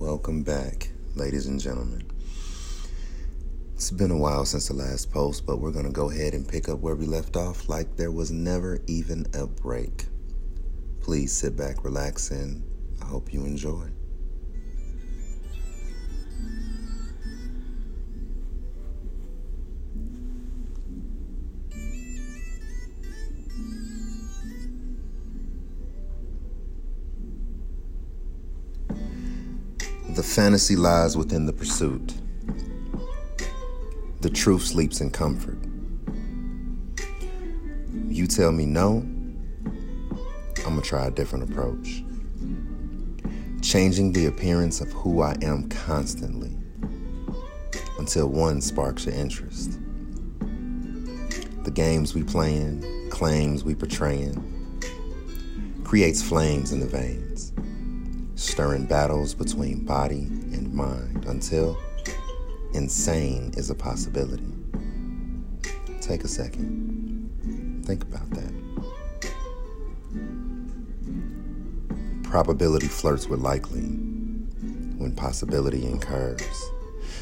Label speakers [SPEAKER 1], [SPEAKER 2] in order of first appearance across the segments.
[SPEAKER 1] Welcome back, ladies and gentlemen. It's been a while since the last post, but we're going to go ahead and pick up where we left off like there was never even a break. Please sit back, relax, and I hope you enjoy. The fantasy lies within the pursuit. The truth sleeps in comfort. You tell me no, I'm gonna try a different approach. Changing the appearance of who I am constantly until one sparks your interest. The games we playing, claims we portraying, creates flames in the veins stirring battles between body and mind until insane is a possibility. Take a second. Think about that. Probability flirts with likely when possibility incurs.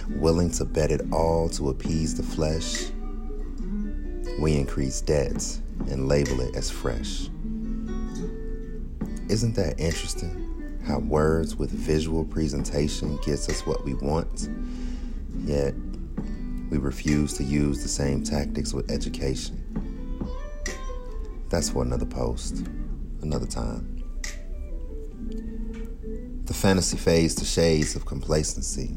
[SPEAKER 1] Willing to bet it all to appease the flesh, we increase debts and label it as fresh. Isn't that interesting? How words with visual presentation gets us what we want, yet we refuse to use the same tactics with education. That's for another post, another time. The fantasy fades to shades of complacency,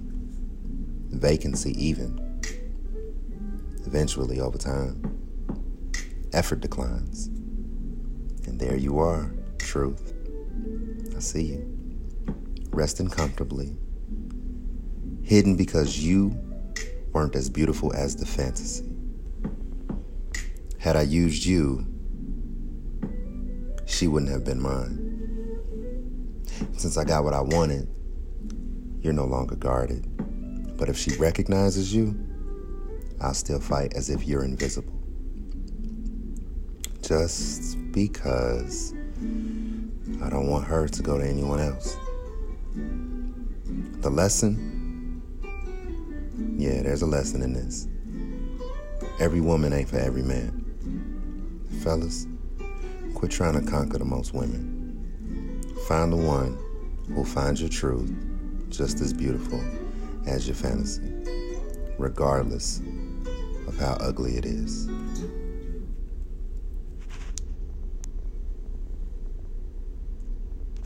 [SPEAKER 1] vacancy, even. Eventually, over time, effort declines. And there you are, truth. I see you resting comfortably, hidden because you weren't as beautiful as the fantasy. Had I used you, she wouldn't have been mine. Since I got what I wanted, you're no longer guarded. But if she recognizes you, I'll still fight as if you're invisible. Just because I don't want her to go to anyone else. The lesson? Yeah, there's a lesson in this. Every woman ain't for every man. Fellas, quit trying to conquer the most women. Find the one who'll find your truth just as beautiful as your fantasy, regardless of how ugly it is.